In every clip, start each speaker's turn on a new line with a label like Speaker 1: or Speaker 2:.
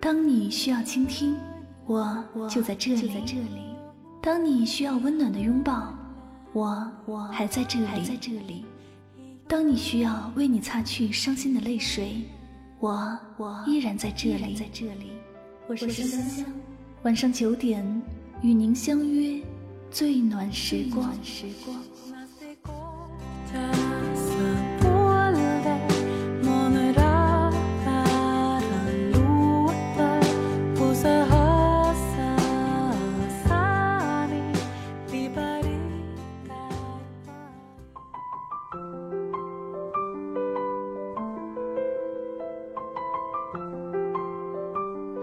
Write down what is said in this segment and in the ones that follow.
Speaker 1: 当你需要倾听，我就在这里；当你需要温暖的拥抱，我还在这里；当你需要为你擦去伤心的泪水，我依然在这里。我是香香，晚上九点与您相约，最暖时光。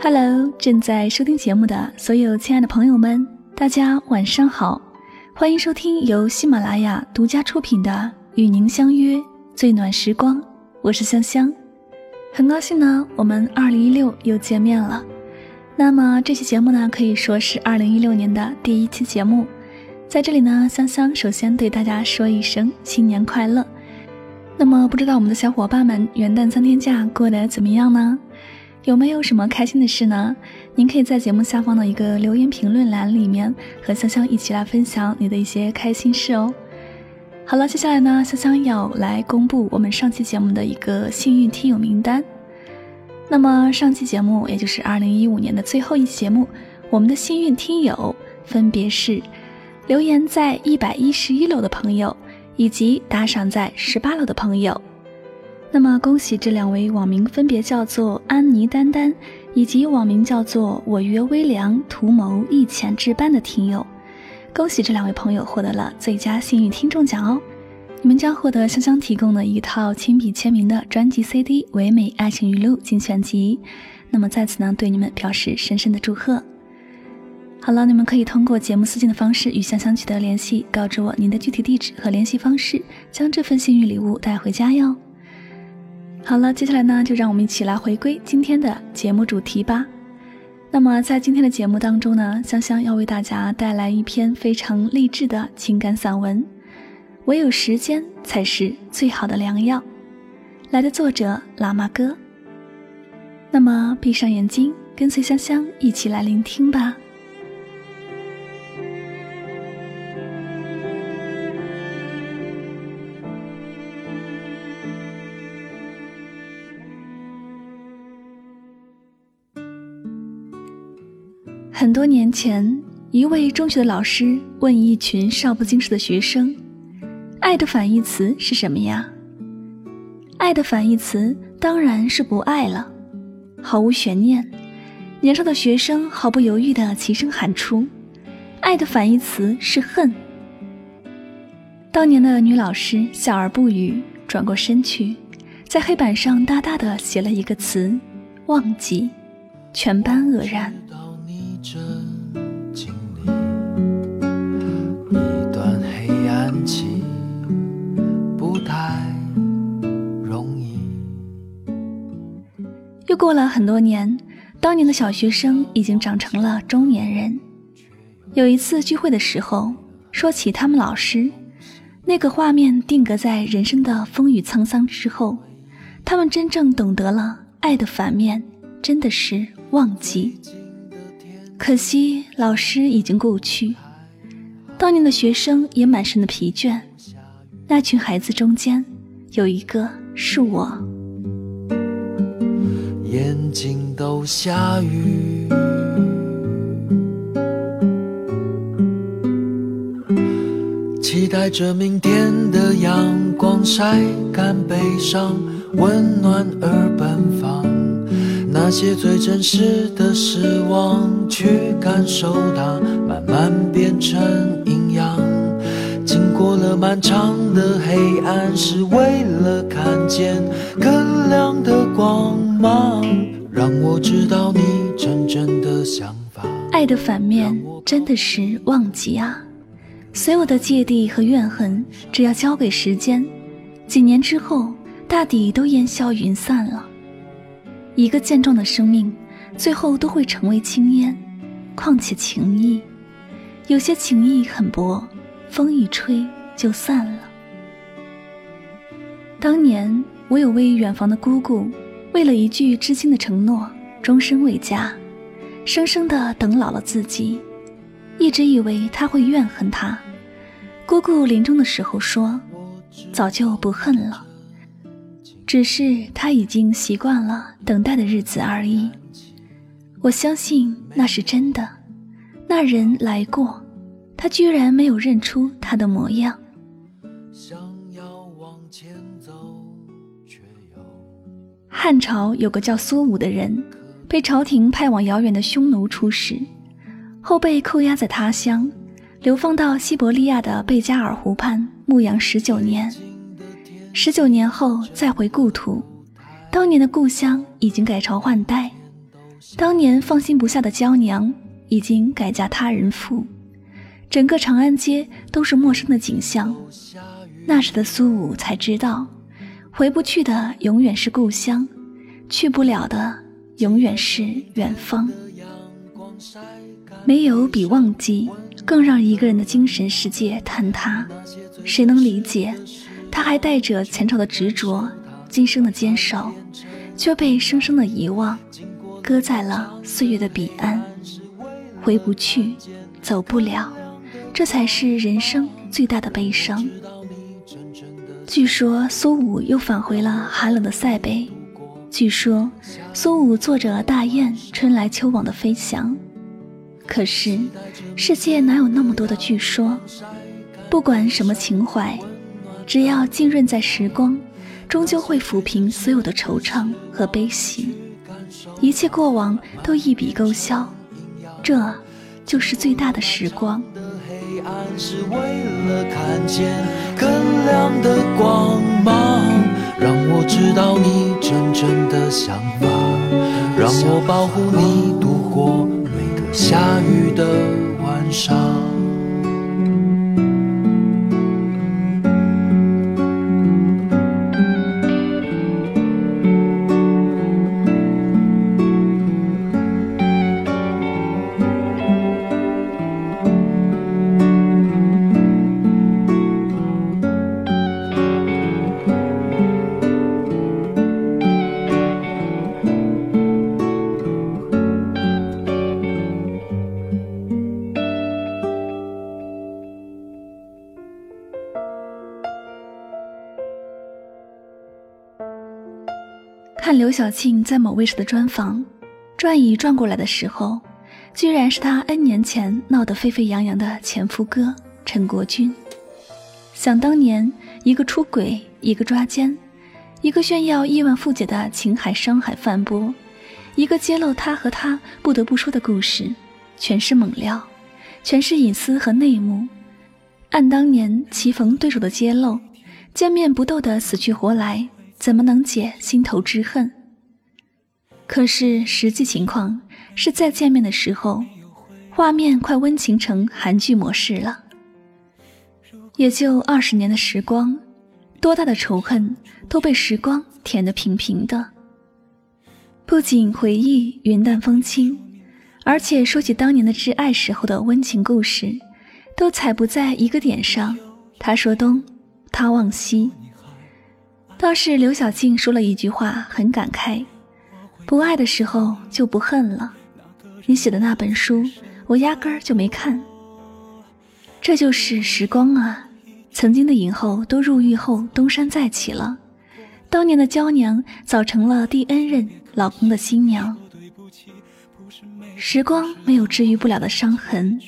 Speaker 1: Hello，正在收听节目的所有亲爱的朋友们，大家晚上好，欢迎收听由喜马拉雅独家出品的《与您相约最暖时光》，我是香香，很高兴呢，我们二零一六又见面了。那么这期节目呢，可以说是二零一六年的第一期节目，在这里呢，香香首先对大家说一声新年快乐。那么不知道我们的小伙伴们元旦三天假过得怎么样呢？有没有什么开心的事呢？您可以在节目下方的一个留言评论栏里面和香香一起来分享你的一些开心事哦。好了，接下来呢，香香要来公布我们上期节目的一个幸运听友名单。那么上期节目也就是二零一五年的最后一节目，我们的幸运听友分别是留言在一百一十一楼的朋友，以及打赏在十八楼的朋友。那么，恭喜这两位网名分别叫做安妮丹丹，以及网名叫做我约微凉图谋一浅置办的听友，恭喜这两位朋友获得了最佳幸运听众奖哦！你们将获得香香提供的一套亲笔签名的专辑 CD《唯美爱情语录精选集》。那么在此呢，对你们表示深深的祝贺。好了，你们可以通过节目私信的方式与香香取得联系，告知我您的具体地址和联系方式，将这份幸运礼物带回家哟。好了，接下来呢，就让我们一起来回归今天的节目主题吧。那么，在今天的节目当中呢，香香要为大家带来一篇非常励志的情感散文，《唯有时间才是最好的良药》，来的作者喇嘛哥。那么，闭上眼睛，跟随香香一起来聆听吧。多年前，一位中学的老师问一群少不经事的学生：“爱的反义词是什么呀？”“爱的反义词当然是不爱了。”毫无悬念，年少的学生毫不犹豫地齐声喊出：“爱的反义词是恨。”当年的女老师笑而不语，转过身去，在黑板上大大的写了一个词：“忘记。”全班愕然。过了很多年，当年的小学生已经长成了中年人。有一次聚会的时候，说起他们老师，那个画面定格在人生的风雨沧桑之后，他们真正懂得了爱的反面，真的是忘记。可惜老师已经故去，当年的学生也满身的疲倦。那群孩子中间，有一个是我。眼睛都下雨，期待着明天的阳光晒干悲伤，温暖而奔放。那些最真实的失望，去感受它，慢慢变成营养。经过了漫长的黑暗，是为了看见更亮的光让我知道你真正的想法。爱的反面真的是忘记啊！所有的芥蒂和怨恨，只要交给时间，几年之后，大抵都烟消云散了。一个健壮的生命，最后都会成为青烟。况且情谊，有些情谊很薄，风一吹就散了。当年我有位远房的姑姑，为了一句知心的承诺，终身未嫁，生生的等老了自己。一直以为他会怨恨他。姑姑临终的时候说：“早就不恨了，只是他已经习惯了等待的日子而已。”我相信那是真的。那人来过，他居然没有认出他的模样。汉朝有个叫苏武的人，被朝廷派往遥远的匈奴出使，后被扣押在他乡，流放到西伯利亚的贝加尔湖畔牧羊十九年。十九年后再回故土，当年的故乡已经改朝换代，当年放心不下的娇娘已经改嫁他人妇，整个长安街都是陌生的景象。那时的苏武才知道，回不去的永远是故乡。去不了的，永远是远方。没有比忘记更让一个人的精神世界坍塌。谁能理解，他还带着前朝的执着，今生的坚守，却被生生的遗忘，搁在了岁月的彼岸。回不去，走不了，这才是人生最大的悲伤。据说苏武又返回了寒冷的塞北。据说，苏武坐着大雁，春来秋往的飞翔。可是，世界哪有那么多的据说？不管什么情怀，只要浸润在时光，终究会抚平所有的惆怅和悲喜。一切过往都一笔勾销，这就是最大的时光。是为了看见更亮的光。知道你真正的想法，让我保护你度过每个下雨的晚上。刘晓庆在某卫视的专访，转椅转过来的时候，居然是他 N 年前闹得沸沸扬扬的前夫哥陈国军。想当年，一个出轨，一个抓奸，一个炫耀亿万富姐的情海伤海范波，一个揭露他和他不得不说的故事，全是猛料，全是隐私和内幕。按当年棋逢对手的揭露，见面不斗的死去活来。怎么能解心头之恨？可是实际情况是再见面的时候，画面快温情成韩剧模式了。也就二十年的时光，多大的仇恨都被时光填得平平的。不仅回忆云淡风轻，而且说起当年的挚爱时候的温情故事，都踩不在一个点上。他说东，他望西。倒是刘晓庆说了一句话，很感慨：“不爱的时候就不恨了。你写的那本书，我压根儿就没看。这就是时光啊！曾经的影后都入狱后东山再起了，当年的娇娘早成了第 N 任老公的新娘。时光没有治愈不了的伤痕，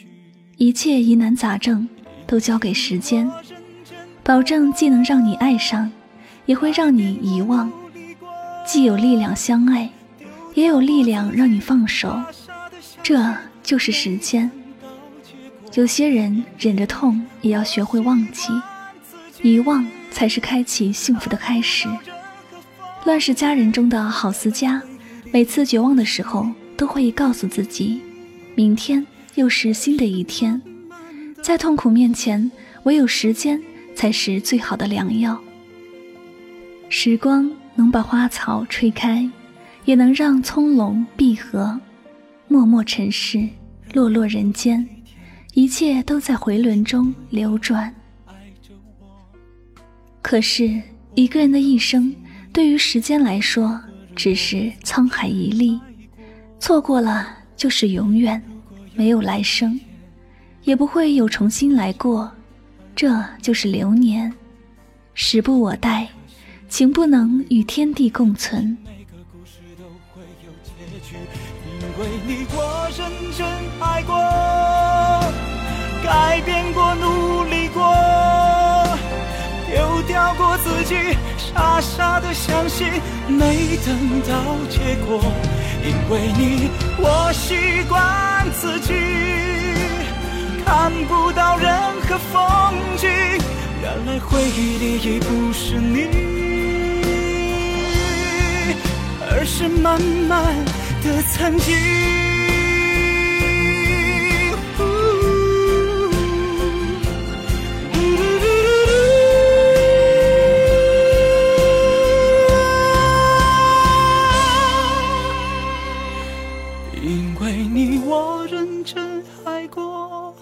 Speaker 1: 一切疑难杂症都交给时间，保证既能让你爱上。”也会让你遗忘，既有力量相爱，也有力量让你放手，这就是时间。有些人忍着痛也要学会忘记，遗忘才是开启幸福的开始。《乱世佳人》中的郝思嘉，每次绝望的时候都会告诉自己，明天又是新的一天。在痛苦面前，唯有时间才是最好的良药。时光能把花草吹开，也能让葱茏闭合。默默尘世，落落人间，一切都在回轮中流转。可是，一个人的一生对于时间来说，只是沧海一粟，错过了就是永远，没有来生，也不会有重新来过，这就是流年。时不我待，情不能与天地共存。
Speaker 2: 因为你，我认真爱过，改变过，努力过，丢掉过自己，傻傻的相信，没等到结果。因为你，我习惯自己看不到任何风景，原来回忆里已不是你，是慢慢。的曾经，因为你，我认真爱过，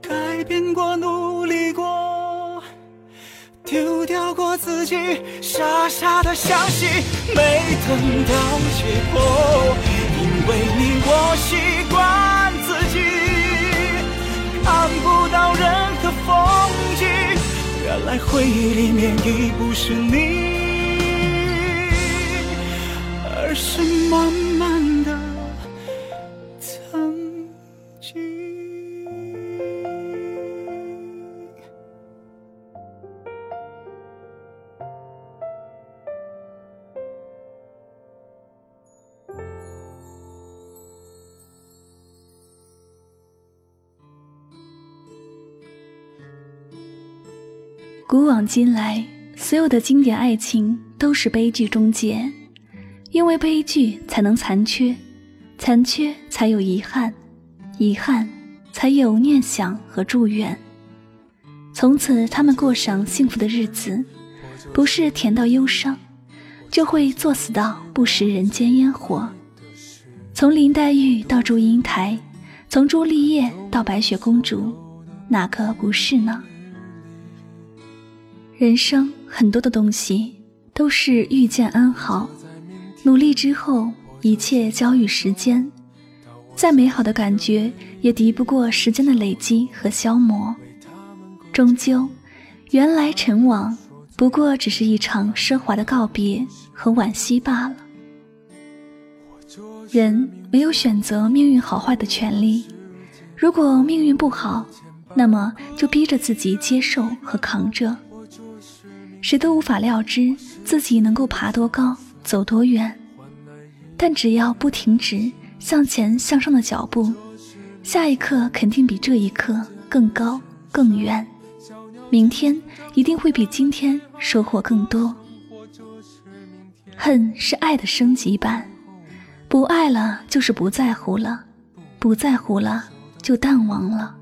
Speaker 2: 改变过，努力过，丢掉过自己，傻傻的相信，没等到结果。因为你，我习惯自己看不到任何风景。原来回忆里面已不是你，而是慢慢
Speaker 1: 古往今来，所有的经典爱情都是悲剧终结，因为悲剧才能残缺，残缺才有遗憾，遗憾才有念想和祝愿。从此，他们过上幸福的日子，不是甜到忧伤，就会作死到不食人间烟火。从林黛玉到祝英台，从朱丽叶到白雪公主，哪个不是呢？人生很多的东西都是遇见安好，努力之后一切交予时间。再美好的感觉也敌不过时间的累积和消磨。终究，缘来尘往，不过只是一场奢华的告别和惋惜罢了。人没有选择命运好坏的权利，如果命运不好，那么就逼着自己接受和扛着。谁都无法料知自己能够爬多高、走多远，但只要不停止向前向上的脚步，下一刻肯定比这一刻更高更远。明天一定会比今天收获更多。恨是爱的升级版，不爱了就是不在乎了，不在乎了就淡忘了。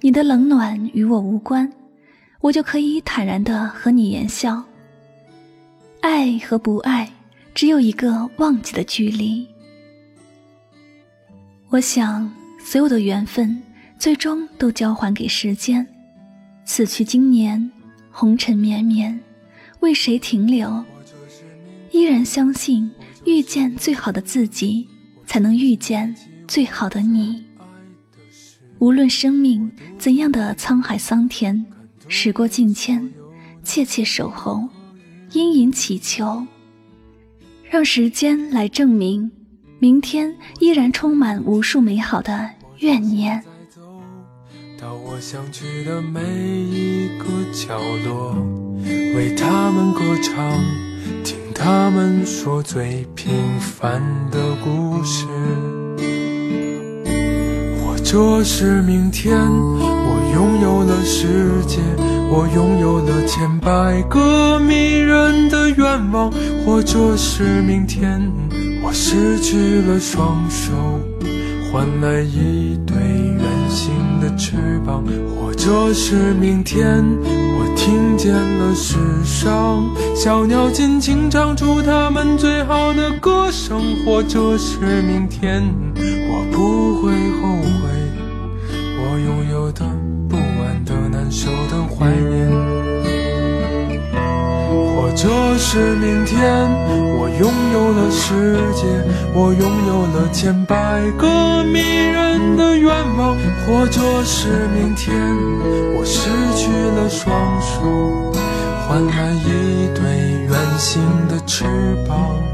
Speaker 1: 你的冷暖与我无关。我就可以坦然的和你言笑。爱和不爱，只有一个忘记的距离。我想，所有的缘分，最终都交还给时间。此去经年，红尘绵绵，为谁停留？依然相信，遇见最好的自己，才能遇见最好的你。无论生命怎样的沧海桑田。时过境迁，切切守候，殷殷祈求，让时间来证明，明天依然充满无数美好的怨念。
Speaker 3: 到我想去的每一个角落，为他们歌唱，听他们说最平凡的故事。或者是明天。拥有了世界，我拥有了千百个迷人的愿望，或者是明天我失去了双手，换来一对圆形的翅膀，或者是明天。我听见了世上小鸟尽情唱出它们最好的歌声，或者是明天。我不会后悔我拥有怀念，或。者是明天，我拥有了世界，我拥有了千百个迷人的愿望；或者是明天，我失去了双手，换来一对圆形的翅膀。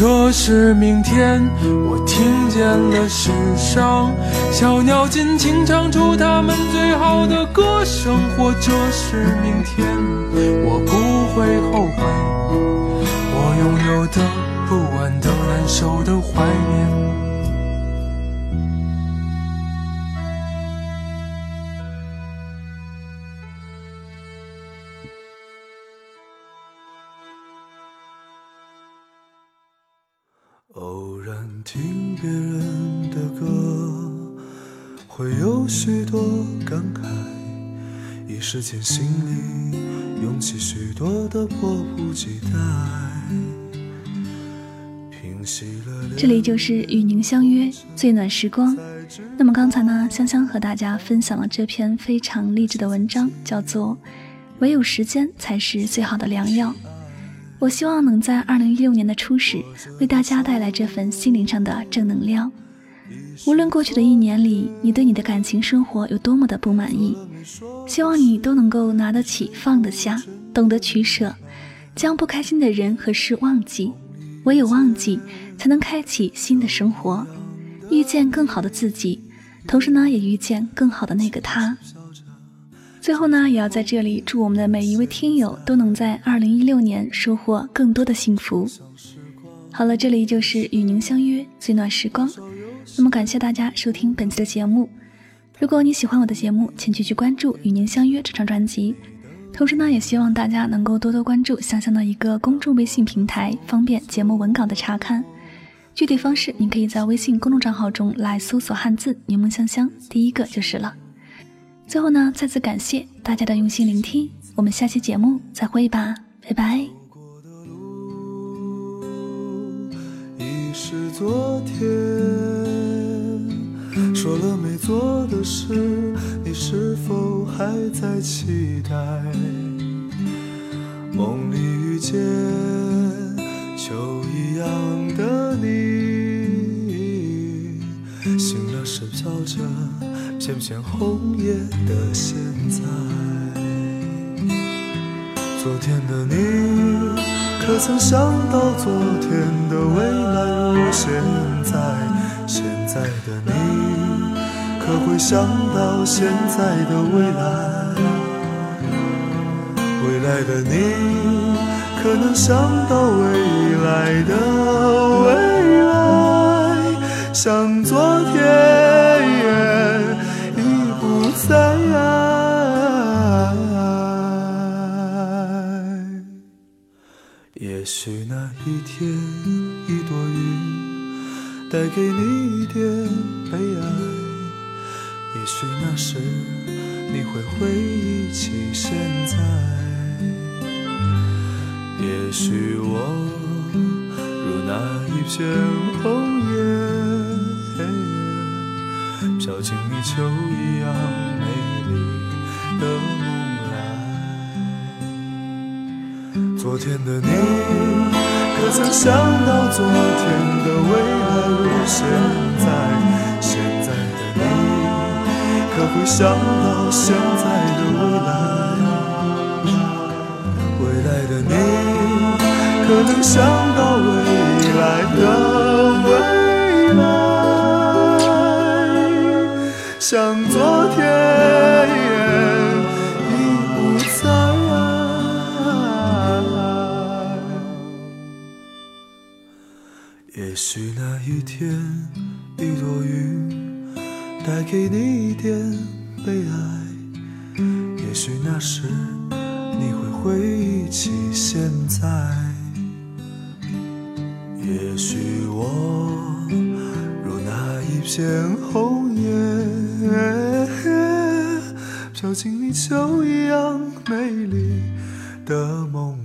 Speaker 3: 这是明天，我听见了世上小鸟尽情唱出它们最好的歌声。或者是明天，我不会后悔我拥有的不安的难受的怀念。
Speaker 4: 听别人的歌，会有许多感慨，一时间心里涌起许多的迫不及待。
Speaker 1: 平息了这里就是与您相约最暖时光。那么刚才呢，香香和大家分享了这篇非常励志的文章，叫做《唯有时间才是最好的良药》。我希望能在二零一六年的初始，为大家带来这份心灵上的正能量。无论过去的一年里，你对你的感情生活有多么的不满意，希望你都能够拿得起放得下，懂得取舍，将不开心的人和事忘记。唯有忘记，才能开启新的生活，遇见更好的自己，同时呢，也遇见更好的那个他。最后呢，也要在这里祝我们的每一位听友都能在二零一六年收获更多的幸福。好了，这里就是与您相约最暖时光。那么感谢大家收听本期的节目。如果你喜欢我的节目，请继续关注《与您相约》这张专辑。同时呢，也希望大家能够多多关注香香的一个公众微信平台，方便节目文稿的查看。具体方式，您可以在微信公众账号中来搜索汉字“柠檬香香”，第一个就是了。最后呢，再次感谢大家的用心聆听，我们下期节目再会吧，拜拜。
Speaker 4: 已是昨天，说了没做的事，你是否还在期待？梦里遇见秋一样的你，像红叶的现在，昨天的你，可曾想到昨天的未来如现在？现在的你，可会想到现在的未来？未来的你，可能想到未来的未来？像昨也许那一天一朵云带给你一点悲哀，也许那时你会回忆起现在，也许我如那一片红叶，飘进你秋一样美丽。的梦，天的你，可曾想到昨天的未来如现在？现在的你，可会想到现在的未来？未来的你，可能想到未给你一点悲哀。也许那时，你会回忆起现在。也许我如那一片红叶，飘进你秋一样美丽的梦。